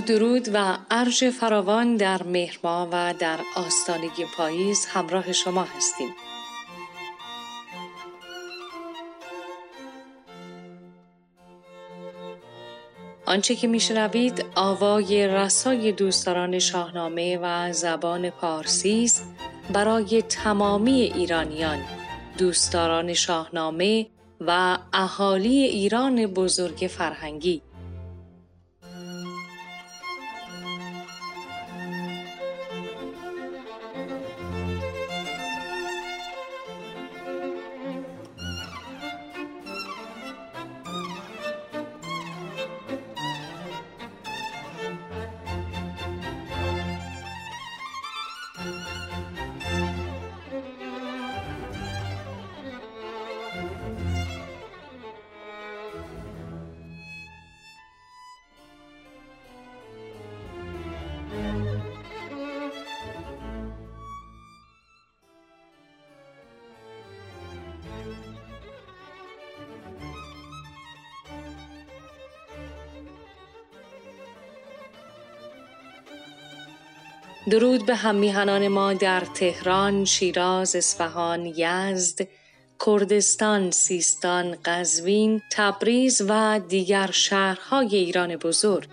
درود و عرش فراوان در مهرما و در آستانگی پاییز همراه شما هستیم. آنچه که میشنوید آوای رسای دوستداران شاهنامه و زبان پارسی است برای تمامی ایرانیان دوستداران شاهنامه و اهالی ایران بزرگ فرهنگی به هم ما در تهران، شیراز، اصفهان، یزد، کردستان، سیستان، قزوین، تبریز و دیگر شهرهای ایران بزرگ.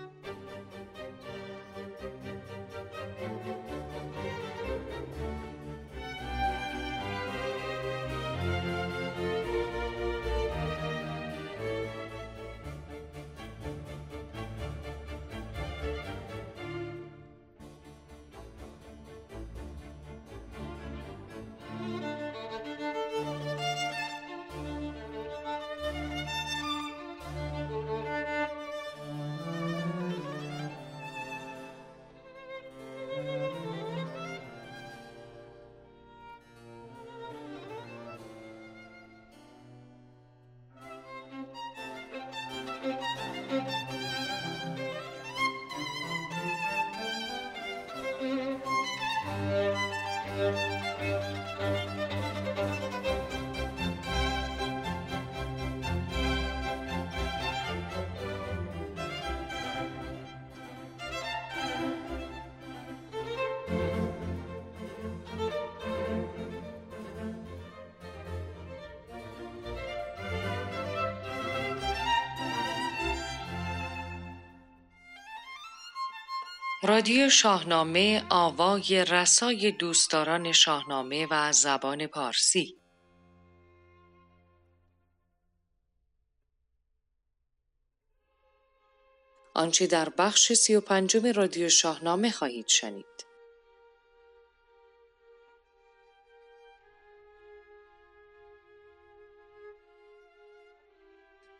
رادیو شاهنامه آوای رسای دوستداران شاهنامه و زبان پارسی آنچه در بخش سی و پنجم رادیو شاهنامه خواهید شنید.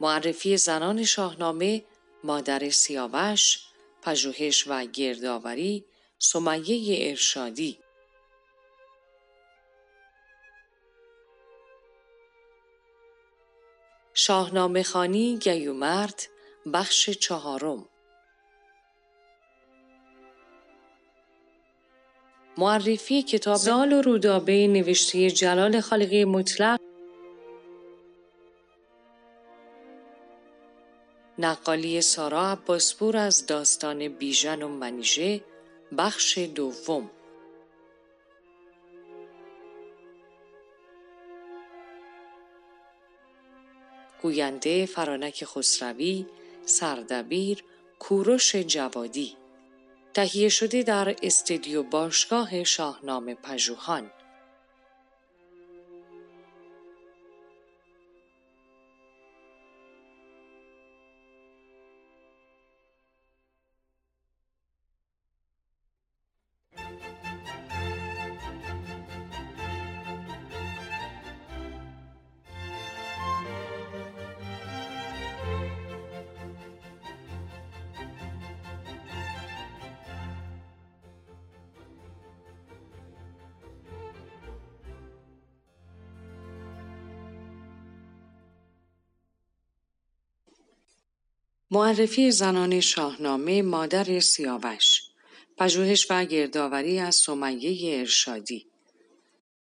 معرفی زنان شاهنامه مادر سیاوش پژوهش و گردآوری سمیه ارشادی. شاهنامه خانی گیومرد بخش چهارم. معرفی کتاب زال و رودابه نوشته جلال خالقی مطلق نقالی سارا عباسپور از داستان بیژن و منیژه بخش دوم. گوینده فرانک خسروی سردبیر کوروش جوادی. تهیه شده در استدیو باشگاه شاهنامه پژوهان. معرفی زنان شاهنامه مادر سیاوش پژوهش و گردآوری از سمیه ارشادی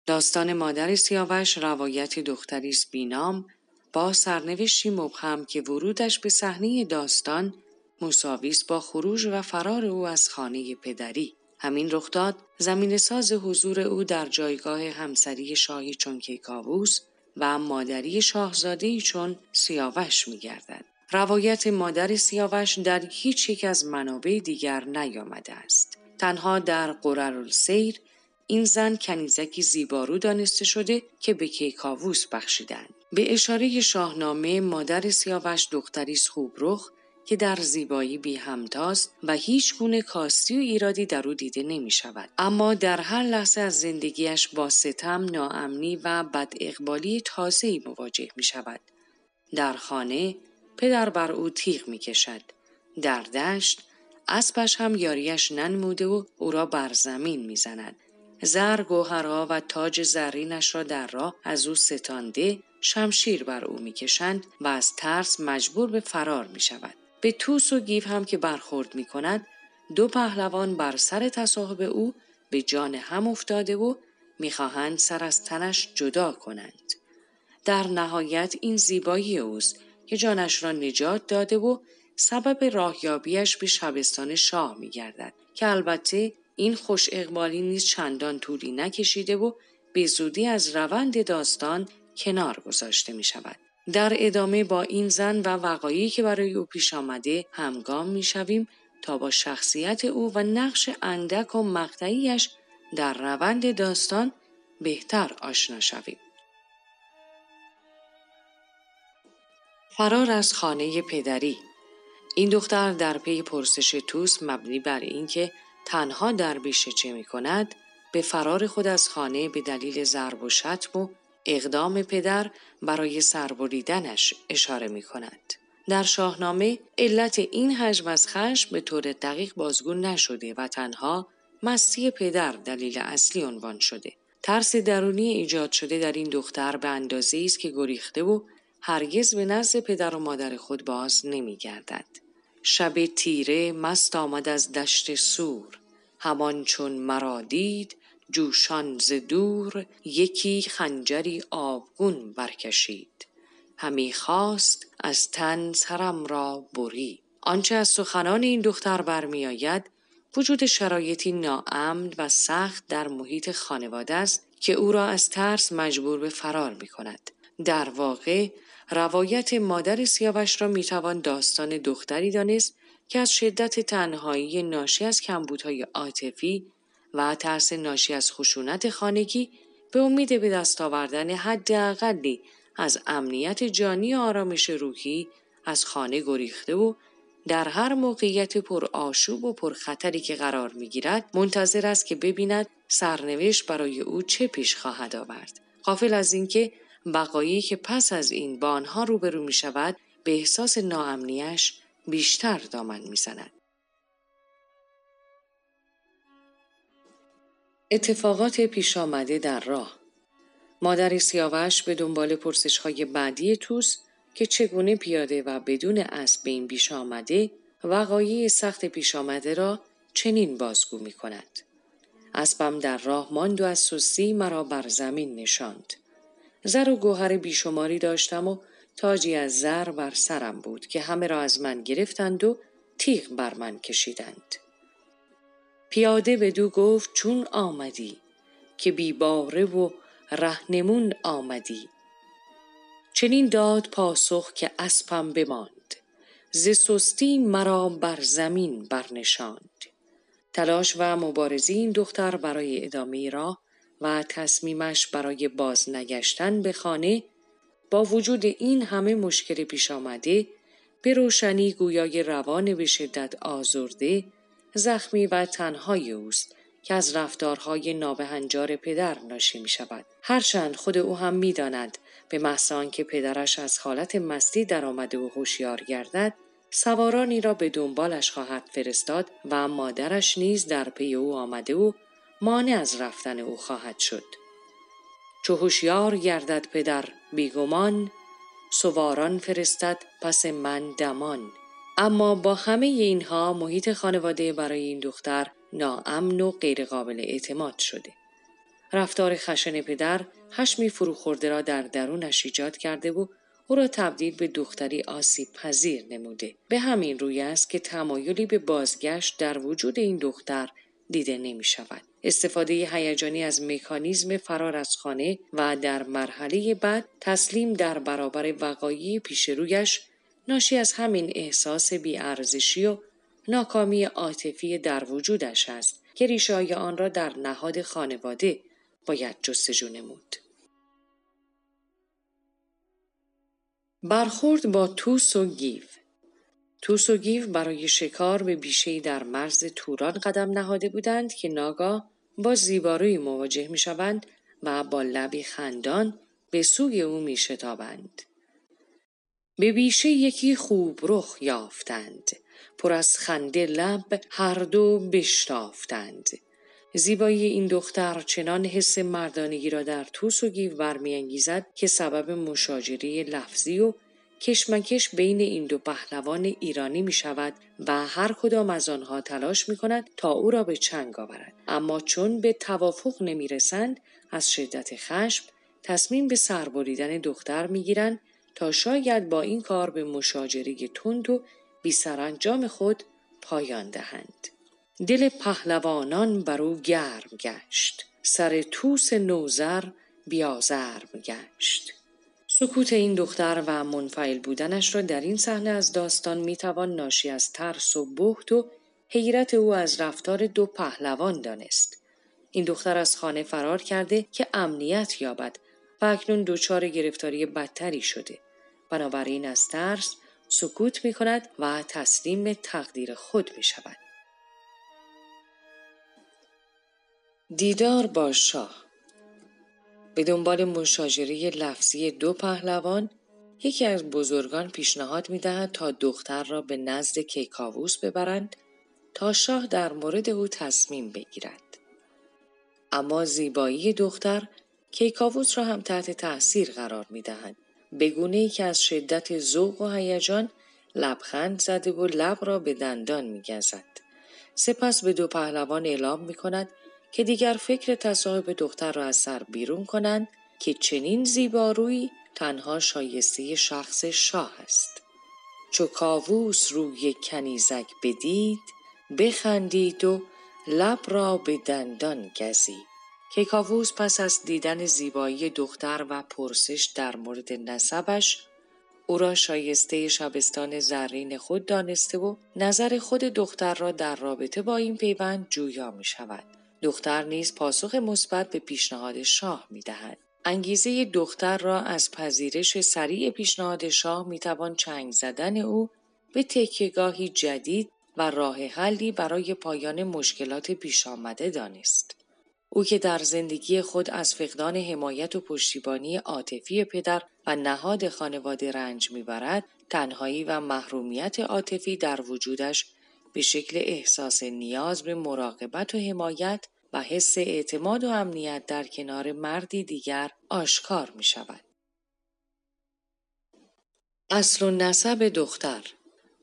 داستان مادر سیاوش روایت دختری است بینام با سرنوشتی مبهم که ورودش به صحنه داستان مساویس با خروج و فرار او از خانه پدری همین رخداد زمین ساز حضور او در جایگاه همسری شاهی چون کیکاووس و مادری شاهزادهی چون سیاوش می گردد. روایت مادر سیاوش در هیچ یک از منابع دیگر نیامده است. تنها در قررالسیر این زن کنیزکی زیبارو دانسته شده که به کیکاووس بخشیدند. به اشاره شاهنامه مادر سیاوش دختری خوبرخ که در زیبایی بی همتاست و هیچ گونه کاستی و ایرادی در او دیده نمی شود. اما در هر لحظه از زندگیش با ستم، ناامنی و بد اقبالی تازه‌ای مواجه می شود. در خانه پدر بر او تیغ می کشد. در دشت اسبش هم یاریش ننموده و او را بر زمین می زند. زر گوهرها و تاج زرینش را در راه از او ستانده شمشیر بر او می‌کشند و از ترس مجبور به فرار می شود. به توس و گیف هم که برخورد می کند دو پهلوان بر سر تصاحب او به جان هم افتاده و می‌خواهند سر از تنش جدا کنند. در نهایت این زیبایی اوست که جانش را نجات داده و سبب راهیابیش به شبستان شاه می گردد که البته این خوش اقبالی نیز چندان طولی نکشیده و به زودی از روند داستان کنار گذاشته می شود. در ادامه با این زن و وقایی که برای او پیش آمده همگام می شویم تا با شخصیت او و نقش اندک و مقطعیش در روند داستان بهتر آشنا شویم. فرار از خانه پدری این دختر در پی پرسش توس مبنی بر اینکه تنها در بیشه چه می کند به فرار خود از خانه به دلیل ضرب و شتم و اقدام پدر برای سربریدنش اشاره می کند. در شاهنامه علت این حجم از خشم به طور دقیق بازگو نشده و تنها مستی پدر دلیل اصلی عنوان شده. ترس درونی ایجاد شده در این دختر به اندازه است که گریخته و هرگز به نزد پدر و مادر خود باز نمی گردد. شب تیره مست آمد از دشت سور همان چون مرا دید جوشان ز دور یکی خنجری آبگون برکشید همی خواست از تن سرم را بری آنچه از سخنان این دختر برمیآید وجود شرایطی ناامن و سخت در محیط خانواده است که او را از ترس مجبور به فرار می کند. در واقع روایت مادر سیاوش را می‌توان داستان دختری دانست که از شدت تنهایی ناشی از کمبودهای عاطفی و ترس ناشی از خشونت خانگی به امید به دست آوردن حداقلی از امنیت جانی و آرامش روحی از خانه گریخته و در هر موقعیت پر آشوب و پر خطری که قرار می گیرد منتظر است که ببیند سرنوشت برای او چه پیش خواهد آورد. قافل از اینکه بقایی که پس از این با آنها روبرو می شود به احساس ناامنیش بیشتر دامن می زند. اتفاقات پیش آمده در راه مادر سیاوش به دنبال پرسش های بعدی توس که چگونه پیاده و بدون اسب به این پیش آمده وقایع سخت پیش آمده را چنین بازگو می کند. اسبم در راه ماند و از سستی مرا بر زمین نشاند. زر و گوهر بیشماری داشتم و تاجی از زر بر سرم بود که همه را از من گرفتند و تیغ بر من کشیدند. پیاده به دو گفت چون آمدی؟ که بیباره و رهنمون آمدی. چنین داد پاسخ که اسبم بماند. ز سستی مرا بر زمین برنشاند. تلاش و مبارزی این دختر برای ادامه را و تصمیمش برای بازنگشتن به خانه با وجود این همه مشکل پیش آمده به روشنی گویای روان به شدت آزرده زخمی و تنهای اوست که از رفتارهای نابهنجار پدر ناشی می شود. هرچند خود او هم می داند به محض که پدرش از حالت مستی درآمده و هوشیار گردد سوارانی را به دنبالش خواهد فرستاد و مادرش نیز در پی او آمده و مانع از رفتن او خواهد شد. چو هوشیار گردد پدر بیگمان سواران فرستد پس من دمان اما با همه اینها محیط خانواده برای این دختر ناامن و غیرقابل اعتماد شده. رفتار خشن پدر خشمی فروخورده را در درونش ایجاد کرده و او را تبدیل به دختری آسیب پذیر نموده. به همین روی است که تمایلی به بازگشت در وجود این دختر دیده نمی شود. استفاده هیجانی از مکانیزم فرار از خانه و در مرحله بعد تسلیم در برابر وقایع پیش رویش ناشی از همین احساس بیارزشی و ناکامی عاطفی در وجودش است که ریشای آن را در نهاد خانواده باید جستجو نمود. برخورد با توس و گیو توس و گیو برای شکار به بیشهای در مرز توران قدم نهاده بودند که ناگاه با زیباروی مواجه می شوند و با لبی خندان به سوی او می شتابند. به بیشه یکی خوب رخ یافتند. پر از خنده لب هر دو بشتافتند. زیبایی این دختر چنان حس مردانگی را در توس و گیو برمیانگیزد که سبب مشاجره لفظی و کشمکش بین این دو پهلوان ایرانی می شود و هر کدام از آنها تلاش می کند تا او را به چنگ آورد. اما چون به توافق نمی رسند از شدت خشم تصمیم به سربریدن دختر می گیرند تا شاید با این کار به مشاجره تند و بی سرانجام خود پایان دهند. دل پهلوانان بر او گرم گشت. سر توس نوزر بیازرم گشت. سکوت این دختر و منفعل بودنش را در این صحنه از داستان می‌توان ناشی از ترس و بهت و حیرت او از رفتار دو پهلوان دانست این دختر از خانه فرار کرده که امنیت یابد و اکنون دچار گرفتاری بدتری شده بنابراین از ترس سکوت می کند و تسلیم تقدیر خود می شود. دیدار با شاه به دنبال مشاجره لفظی دو پهلوان یکی از بزرگان پیشنهاد می دهد تا دختر را به نزد کیکاووس ببرند تا شاه در مورد او تصمیم بگیرد. اما زیبایی دختر کیکاووس را هم تحت تأثیر قرار می دهند. بگونه ای که از شدت ذوق و هیجان لبخند زده و لب را به دندان می گزد. سپس به دو پهلوان اعلام می کند که دیگر فکر تصاحب دختر را از سر بیرون کنند که چنین زیبارویی تنها شایسته شخص شاه است. چو کاووس روی کنیزک بدید بخندید و لب را به دندان گزید. کیکاووس پس از دیدن زیبایی دختر و پرسش در مورد نسبش او را شایسته شبستان زرین خود دانسته و نظر خود دختر را در رابطه با این پیوند جویا می شود. دختر نیز پاسخ مثبت به پیشنهاد شاه می دهد. انگیزه دختر را از پذیرش سریع پیشنهاد شاه می توان چنگ زدن او به تکیگاهی جدید و راه حلی برای پایان مشکلات پیش آمده دانست. او که در زندگی خود از فقدان حمایت و پشتیبانی عاطفی پدر و نهاد خانواده رنج می‌برد تنهایی و محرومیت عاطفی در وجودش به شکل احساس نیاز به مراقبت و حمایت و حس اعتماد و امنیت در کنار مردی دیگر آشکار می شود. اصل و نسب دختر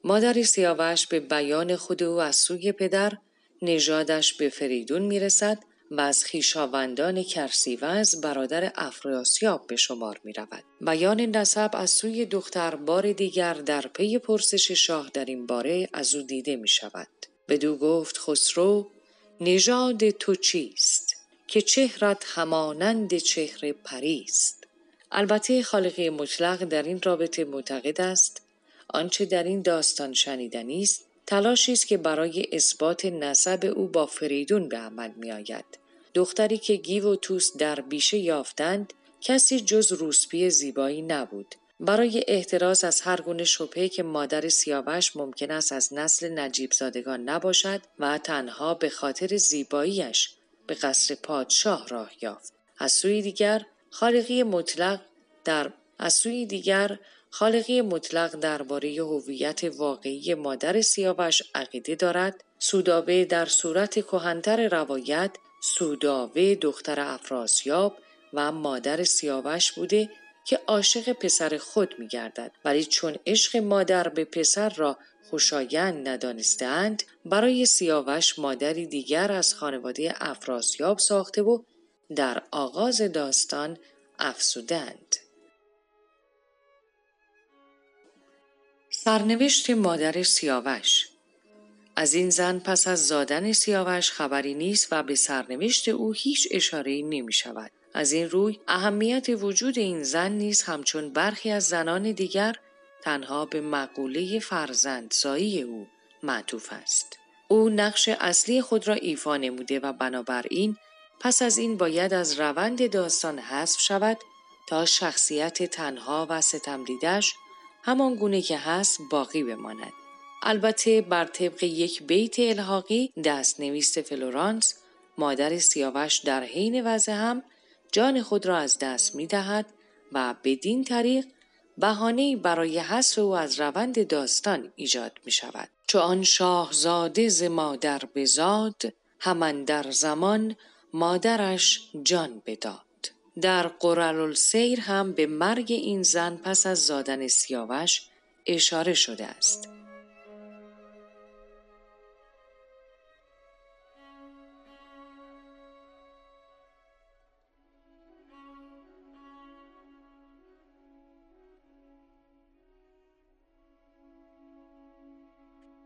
مادر سیاوش به بیان خود او از سوی پدر نژادش به فریدون می رسد و از خیشاوندان کرسیوز برادر افراسیاب به شمار می رود. بیان نسب از سوی دختر بار دیگر در پی پرسش شاه در این باره از او دیده می شود. بدو گفت خسرو نژاد تو چیست که چهرت همانند چهره پریست البته خالقی مطلق در این رابطه معتقد است آنچه در این داستان شنیدنی است تلاشی است که برای اثبات نسب او با فریدون به عمل می آید. دختری که گیو و توس در بیشه یافتند کسی جز روسپی زیبایی نبود. برای احتراز از هر گونه شبهه که مادر سیاوش ممکن است از نسل نجیب زادگان نباشد و تنها به خاطر زیباییش به قصر پادشاه راه یافت. از سوی دیگر خالقی مطلق در از سوی دیگر خالقی مطلق درباره هویت واقعی مادر سیاوش عقیده دارد سودابه در صورت کهنتر روایت سوداوه دختر افراسیاب و مادر سیاوش بوده که عاشق پسر خود می گردد ولی چون عشق مادر به پسر را خوشایند ندانستند برای سیاوش مادری دیگر از خانواده افراسیاب ساخته و در آغاز داستان افسودند. سرنوشت مادر سیاوش از این زن پس از زادن سیاوش خبری نیست و به سرنوشت او هیچ اشاره نمی شود. از این روی اهمیت وجود این زن نیز همچون برخی از زنان دیگر تنها به مقوله فرزندزایی او معطوف است. او نقش اصلی خود را ایفا نموده و بنابراین پس از این باید از روند داستان حذف شود تا شخصیت تنها و ستمدیدش همان گونه که هست باقی بماند. البته بر طبق یک بیت الحاقی دست نویست فلورانس مادر سیاوش در حین وضع هم جان خود را از دست می دهد و بدین طریق بهانه برای حذف او از روند داستان ایجاد می شود. چو شاهزاده ز مادر بزاد همان در زمان مادرش جان بداد. در قرالسیر هم به مرگ این زن پس از زادن سیاوش اشاره شده است.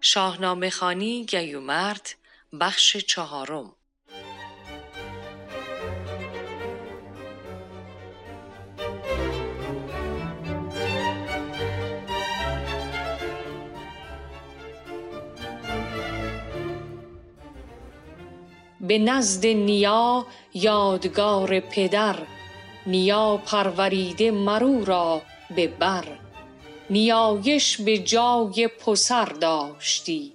شاهنامه خانی گیومرد بخش چهارم به نزد نیا یادگار پدر نیا پروریده مرو را به بر. نیایش به جای پسر داشتی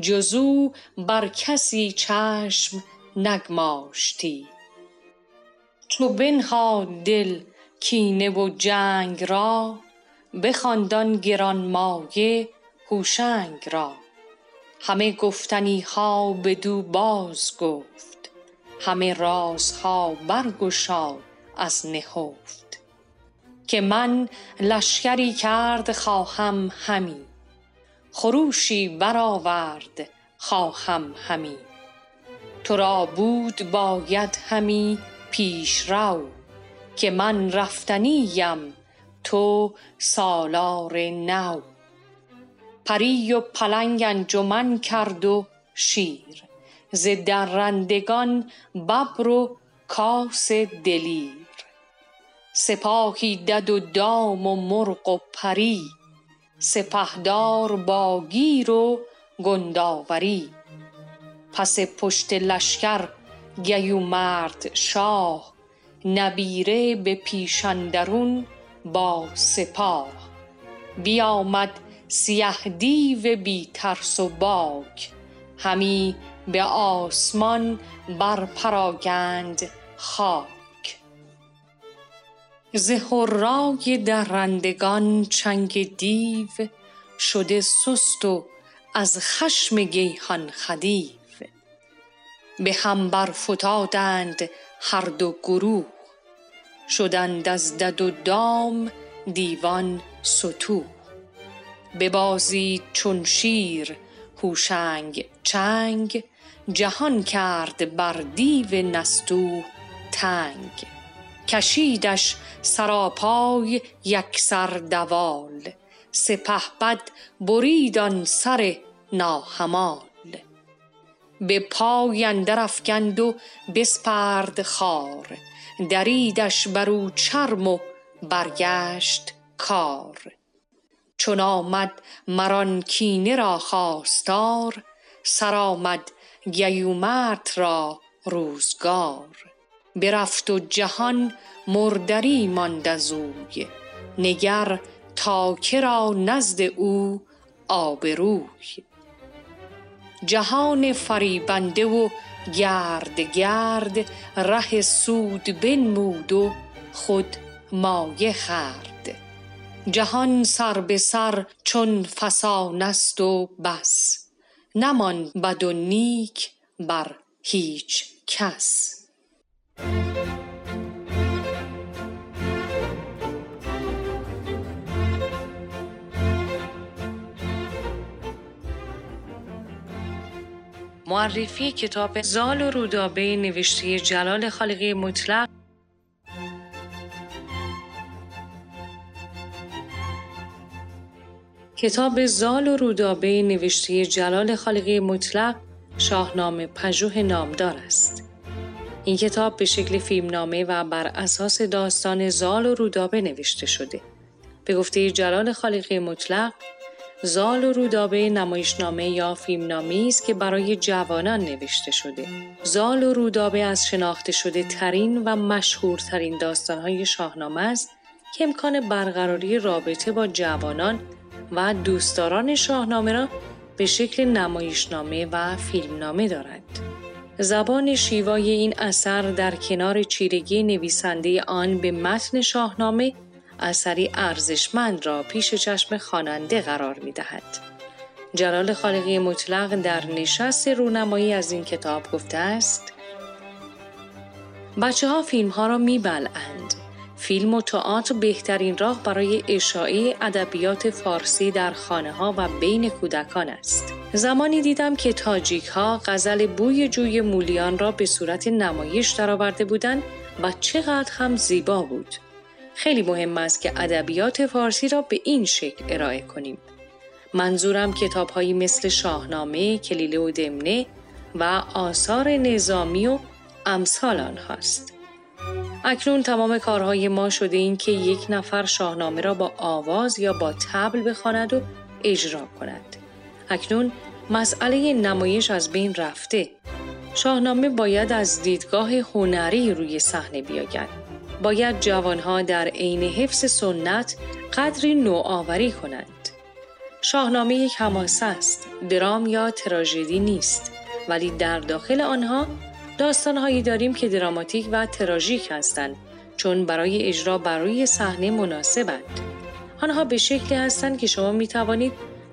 جزو بر کسی چشم نگماشتی. تو بنهاد دل کینه و جنگ را بخواند گران مایه هوشنگ را. همه گفتنی ها بدو باز گفت همه رازها برگشاد از نهفت که من لشکری کرد خواهم همی خروشی برآورد خواهم همی. تو را بود باید همی پیش رو که من رفتنیم تو سالار نو. پری و پلنگ انجمن کرد و شیر. ز درندگان ببر و کاس دلیر. سپاهی دد و دام و مرغ و پری. سپهدار با گیر و گنداوری. پس پشت لشکر مرد شاه. نبیره به پیش اندرون با سپاه. بیامد سیه دیو بی ترس و باک. همی به آسمان بر پراگند خاک. ز هرای درندگان چنگ دیو شده سست و از خشم گیهان خدیو. به هم برفتادند هر دو گروه. شدند از دد و دام دیوان ستوه. ببازید چون شیر هوشنگ چنگ جهان کرد بر دیو نستوه تنگ. کشیدش سراپای سر دوال سپهبد برید آن سر ناهمال. به پای اندر افکند و بسپرد خار دریدش بر او چرم و برگشت کار. چون آمد مران کینه را خواستار سرآمد گیومرد را روزگار. برفت و جهان مردری ماند از اوی نگر تا که را نزد او آبروی. جهان فریبنده و گرد گرد ره سود بنمود و خود مایه خرد جهان سر به سر چون فسانست و بس. نمان بد و نیک بر هیچ کس. معرفی کتاب زال و رودابه نوشته جلال خالقی مطلق کتاب زال و رودابه نوشته جلال خالقی مطلق شاهنامه پژوه نامدار است. این کتاب به شکل فیلمنامه و بر اساس داستان زال و رودابه نوشته شده. به گفته جلال خالقی مطلق زال و رودابه نمایشنامه یا فیلمنامه است که برای جوانان نوشته شده. زال و رودابه از شناخته شده ترین و مشهورترین داستانهای شاهنامه است که امکان برقراری رابطه با جوانان و دوستداران شاهنامه را به شکل نمایشنامه و فیلمنامه دارد. زبان شیوای این اثر در کنار چیرگی نویسنده آن به متن شاهنامه اثری ارزشمند را پیش چشم خواننده قرار می دهد. جلال خالقی مطلق در نشست رونمایی از این کتاب گفته است بچه ها فیلم ها را می بلند. فیلم و تئاتر بهترین راه برای اشاعه ادبیات فارسی در خانه ها و بین کودکان است. زمانی دیدم که تاجیک ها غزل بوی جوی مولیان را به صورت نمایش درآورده بودند و چقدر هم زیبا بود. خیلی مهم است که ادبیات فارسی را به این شکل ارائه کنیم. منظورم کتابهایی مثل شاهنامه، کلیله و دمنه و آثار نظامی و امثال آنهاست. اکنون تمام کارهای ما شده این که یک نفر شاهنامه را با آواز یا با تبل بخواند و اجرا کند. اکنون مسئله نمایش از بین رفته. شاهنامه باید از دیدگاه هنری روی صحنه بیاید. باید جوانها در عین حفظ سنت قدری نوآوری کنند. شاهنامه یک حماسه است، درام یا تراژدی نیست، ولی در داخل آنها داستانهایی داریم که دراماتیک و تراژیک هستند چون برای اجرا بر روی صحنه مناسبند. آنها به شکلی هستند که شما می توانید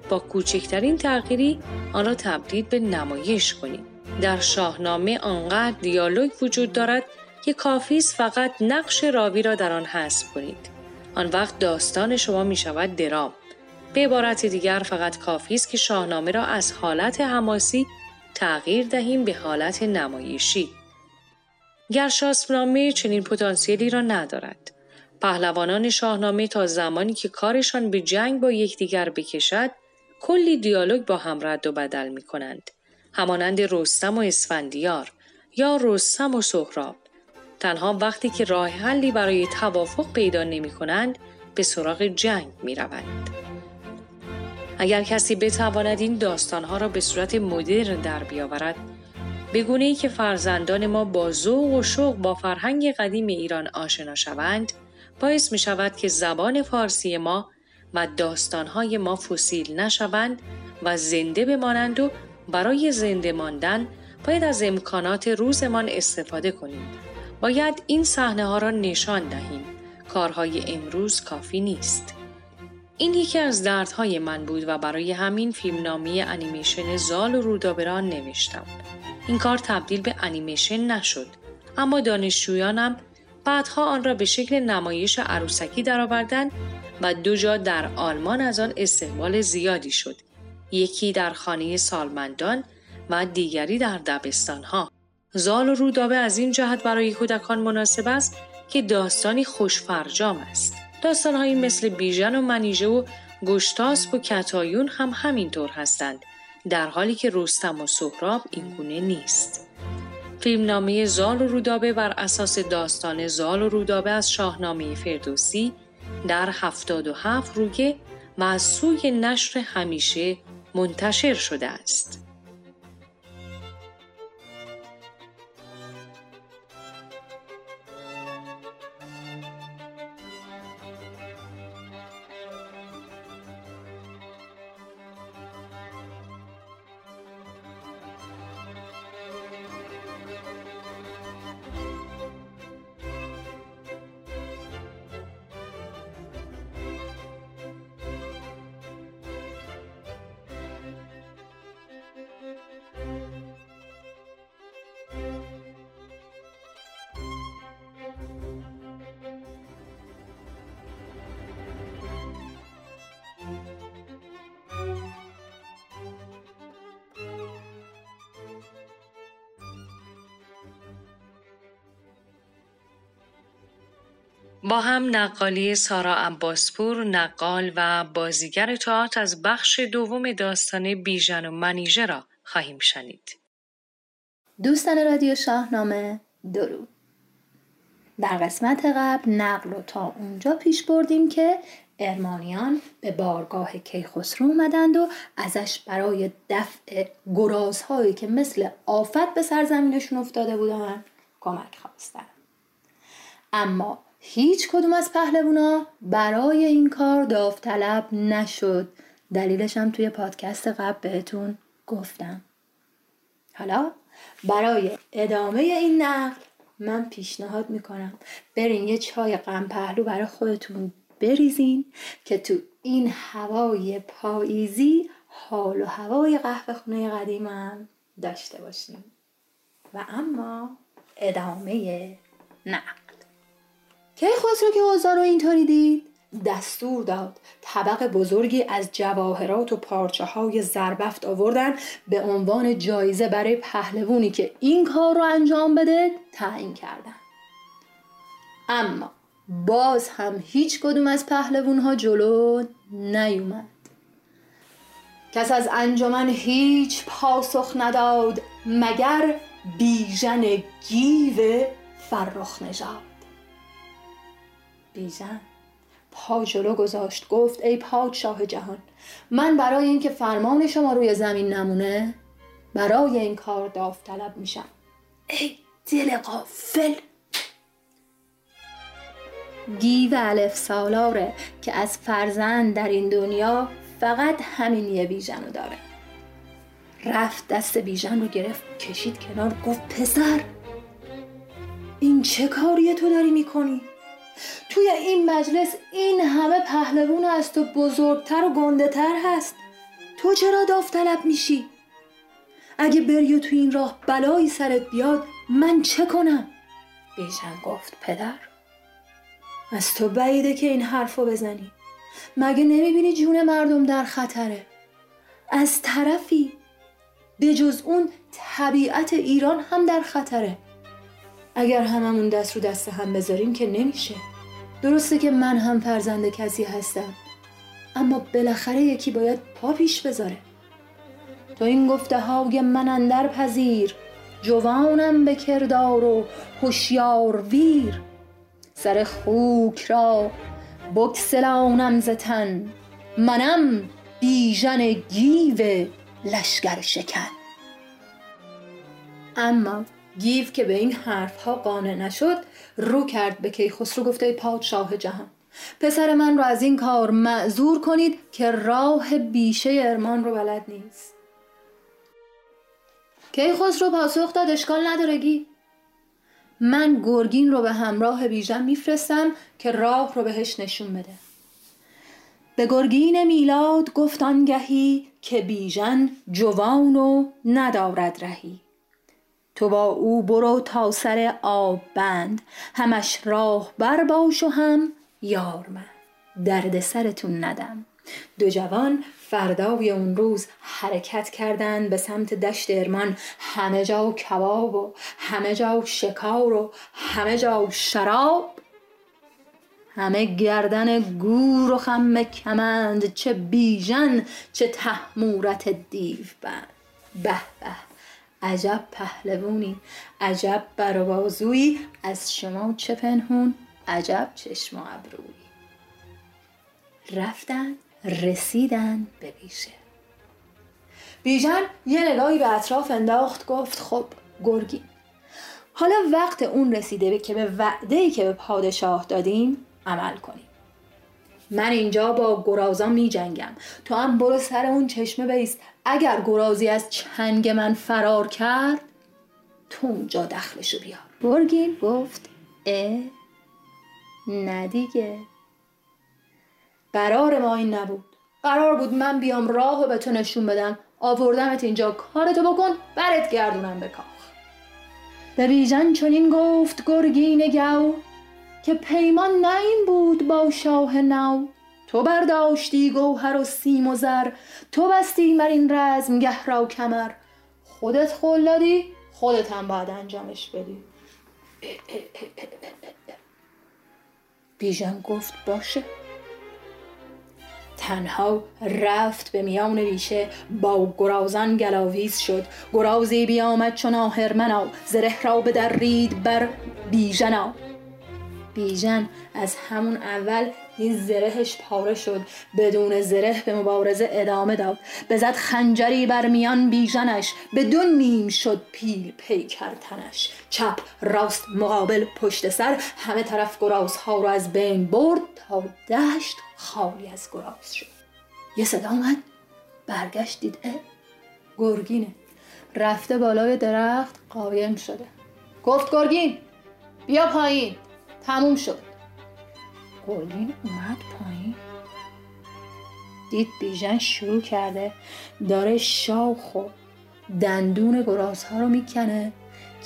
با کوچکترین تغییری آن را تبدیل به نمایش کنید. در شاهنامه آنقدر دیالوگ وجود دارد که کافی فقط نقش راوی را در آن حذف کنید. آن وقت داستان شما می شود درام. به عبارت دیگر فقط کافی است که شاهنامه را از حالت حماسی تغییر دهیم به حالت نمایشی. گرشاسبنامه چنین پتانسیلی را ندارد. پهلوانان شاهنامه تا زمانی که کارشان به جنگ با یکدیگر بکشد کلی دیالوگ با هم رد و بدل می کنند. همانند رستم و اسفندیار یا رستم و سهراب. تنها وقتی که راه حلی برای توافق پیدا نمی کنند به سراغ جنگ می روند. اگر کسی بتواند این داستانها را به صورت مدرن در بیاورد به گونه ای که فرزندان ما با ذوق و شوق با فرهنگ قدیم ایران آشنا شوند باعث می شود که زبان فارسی ما و داستانهای ما فسیل نشوند و زنده بمانند و برای زنده ماندن باید از امکانات روزمان استفاده کنیم باید این صحنه ها را نشان دهیم. کارهای امروز کافی نیست. این یکی از دردهای من بود و برای همین فیلمنامی انیمیشن زال و رودابران نوشتم. این کار تبدیل به انیمیشن نشد. اما دانشجویانم بعدها آن را به شکل نمایش عروسکی درآوردند و دو جا در آلمان از آن استقبال زیادی شد. یکی در خانه سالمندان و دیگری در دبستانها. زال و رودابه از این جهت برای کودکان مناسب است که داستانی خوشفرجام است. داستانهایی مثل بیژن و منیژه و گشتاسب و کتایون هم همینطور هستند در حالی که رستم و سهراب این گونه نیست. فیلمنامه زال و رودابه بر اساس داستان زال و رودابه از شاهنامه فردوسی در 77 روگه و از سوی نشر همیشه منتشر شده است. هم نقالی سارا عباسپور نقال و بازیگر تئاتر از بخش دوم داستان بیژن و منیژه را خواهیم شنید. دوستان رادیو شاهنامه درود در قسمت قبل نقل رو تا اونجا پیش بردیم که ارمانیان به بارگاه کیخسرو اومدند و ازش برای دفع گرازهایی که مثل آفت به سرزمینشون افتاده بودن کمک خواستن اما هیچ کدوم از پهلوونا برای این کار داوطلب نشد. دلیلش هم توی پادکست قبل بهتون گفتم. حالا برای ادامه این نقل من پیشنهاد می‌کنم. برین یه چای غم پهلو برای خودتون بریزین که تو این هوای پاییزی حال و هوای قهوه خونه قدیمم داشته باشیم و اما ادامه نقل. کی خسرو که اوضاع رو اینطوری دید؟ دستور داد طبق بزرگی از جواهرات و پارچه های زربفت آوردن به عنوان جایزه برای پهلوونی که این کار رو انجام بده تعیین کردن. اما باز هم هیچ کدوم از پهلوون ها جلو نیومد. کس از انجمن هیچ پاسخ نداد مگر بیژن گیو فرخ نژاد بیژن پا جلو گذاشت گفت ای پادشاه جهان من برای اینکه فرمان شما روی زمین نمونه برای این کار داوطلب میشم. ای دل قافل گیو الف سالاره که از فرزند در این دنیا فقط همین یه بیژن رو داره. رفت دست بیژن رو گرفت کشید کنار گفت پسر این چه کاریه تو داری می‌کنی؟ توی این مجلس این همه پهلوون از تو بزرگتر و گنده تر هست. تو چرا داوطلب میشی؟ اگه بری و تو این راه بلایی سرت بیاد من چه کنم؟ بیژن گفت پدر. از تو بعیده که این حرفو بزنی. مگه نمی‌بینی جون مردم در خطره؟ از طرفی به جز اون طبیعت ایران هم در خطره. اگر هممون دست رو دست هم بذاریم که نمیشه. درسته که من هم فرزند کسی هستم اما بالاخره یکی باید پا پیش بذاره. تو این گفته های من اندر پذیر جوانم به کردار و هوشیار ویر. سر خوک را بکسلانم زتن منم بیژن گیو لشگر شکن. اما گیو که به این حرف ها قانع نشد رو کرد به کیخسرو گفته پادشاه جهان پسر من رو از این کار معذور کنید که راه بیشه ارمان رو بلد نیست. کیخسرو پاسخ داد اشکال نداره گی. من گرگین رو به همراه بیژن میفرستم که راه رو بهش نشون بده. به گرگین میلاد گفت آنگهی که بیژن جوان و ندارد رهی. تو با او برو تا سر آب بند همش راه بر باش و هم یار من درد سرتون ندم. دو جوان فردای اون روز حرکت کردند به سمت دشت ارمان. همه جا کباب و همه جا شکار و همه جا شراب. همه گردن گور و خم کمند چه بیژن چه تحمورت دیو بند. به به. عجب پهلوونی عجب بربازویی از شما چه پنهون عجب چشم و ابرویی. رفتن رسیدن به بیشه بیژن یه نگاهی به اطراف انداخت گفت خب گرگی حالا وقت اون رسیده که به وعده که به پادشاه دادیم عمل کنیم. من اینجا با گرازان می جنگم تو هم برو سر اون چشمه بیست. اگر گرازی از چنگ من فرار کرد تو اونجا دخلشو بیار. برگین گفت اه ندیگه قرار ما این نبود. قرار بود من بیام راه و به تو نشون بدم. آوردمت اینجا کارتو بکن برت گردونم به کاخ. به بیژن چنین گفت گرگین گو که پیمان نه این بود با شاه نو. تو برداشتی گوهر و سیم و زر تو بستی مر این رزم گهرا و کمر. خودت خول دادی خودت هم باید انجامش بدی. بیژن گفت باشه. تنها رفت به میان ریشه با گرازان گلاویز شد. گرازی بیامد چون آهرمنا زره را به در رید بر بیژنا. بیژن از همون اول این زرهش پاره شد بدون زره به مبارزه ادامه داد. بزد خنجری بر میان بیژنش به دو نیم شد پیل پیکر تنش چپ راست مقابل پشت سر همه طرف گرازها رو از بین برد تا دشت خالی از گراز شد. یه صدا اومد برگشت دید اه گرگینه. رفته بالای درخت قایم شده. گفت گرگین بیا پایین. تموم شد. گلین اومد پایین. دید بیژن شروع کرده داره شاخ و دندون گرازها رو می‌کنه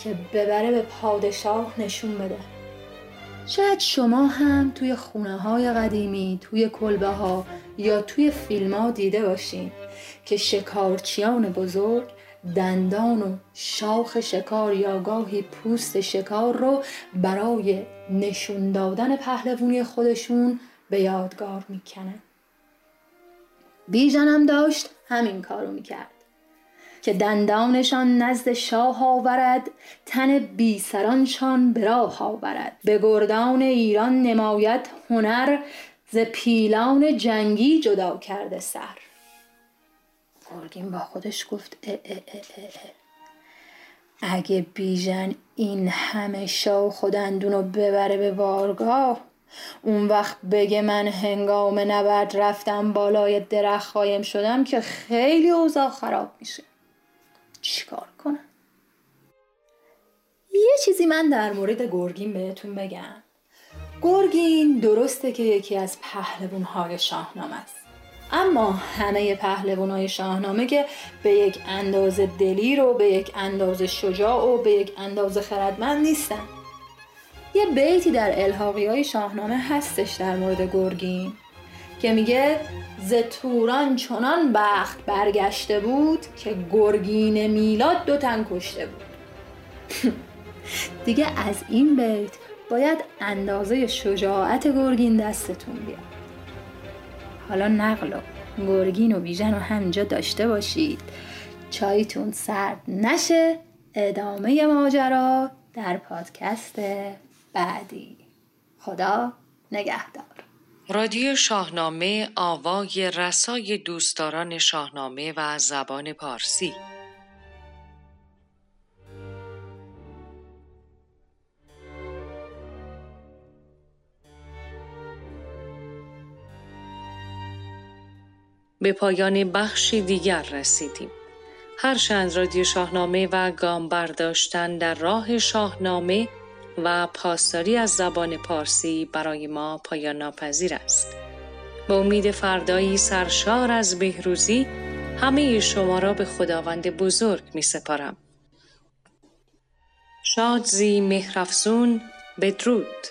که ببره به پادشاه نشون بده. شاید شما هم توی خونه های قدیمی توی کلبه ها یا توی فیلم ها دیده باشین که شکارچیان بزرگ دندان و شاخ شکار یا گاهی پوست شکار رو برای نشون دادن پهلوونی خودشون به یادگار می‌کنه. بیژنم داشت همین کارو می‌کرد که دندانشان نزد شاه آورد تن بی سرانشان به راه آورد. به گردان ایران نماید هنر ز پیلان جنگی جدا کرده سر. گرگین با خودش گفت اه اه اه اگه بیژن این همه شاو خودندونو ببره به بارگاه اون وقت بگه من هنگام نبرد رفتم بالای درخت خایم شدم که خیلی اوضاع خراب میشه. چیکار کنم؟ یه چیزی من در مورد گرگین بهتون بگم. گرگین درسته که یکی از پهلوانهای شاهنامه است. اما همه پهلوانای شاهنامه که به یک اندازه دلیر و به یک اندازه شجاع و به یک اندازه خردمند نیستن. یه بیتی در الحاقی های شاهنامه هستش در مورد گرگین که میگه ز توران چنان بخت برگشته بود که گرگین میلاد دو تن کشته بود. دیگه از این بیت باید اندازه شجاعت گرگین دستتون بیاد. حالا نقل و گرگین و بیژن رو همینجا داشته باشید. چایتون سرد نشه. ادامه ماجرا در پادکست بعدی. خدا نگهدار. رادیو شاهنامه آوای رسای دوستداران شاهنامه و زبان پارسی. به پایان بخشی دیگر رسیدیم. هرچند رادیو شاهنامه و گام برداشتن در راه شاهنامه و پاسداری از زبان پارسی برای ما پایان ناپذیر است. به امید فردایی سرشار از بهروزی همه شما را به خداوند بزرگ می سپارم. شادزی مهرفزون بدرود